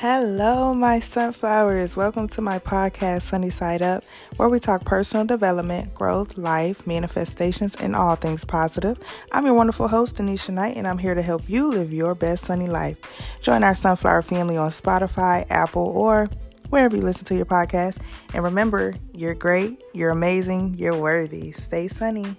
Hello, my sunflowers. Welcome to my podcast, Sunny Side Up, where we talk personal development, growth, life, manifestations, and all things positive. I'm your wonderful host, Denisha Knight, and I'm here to help you live your best sunny life. Join our sunflower family on Spotify, Apple, or wherever you listen to your podcast. And remember, you're great, you're amazing, you're worthy. Stay sunny.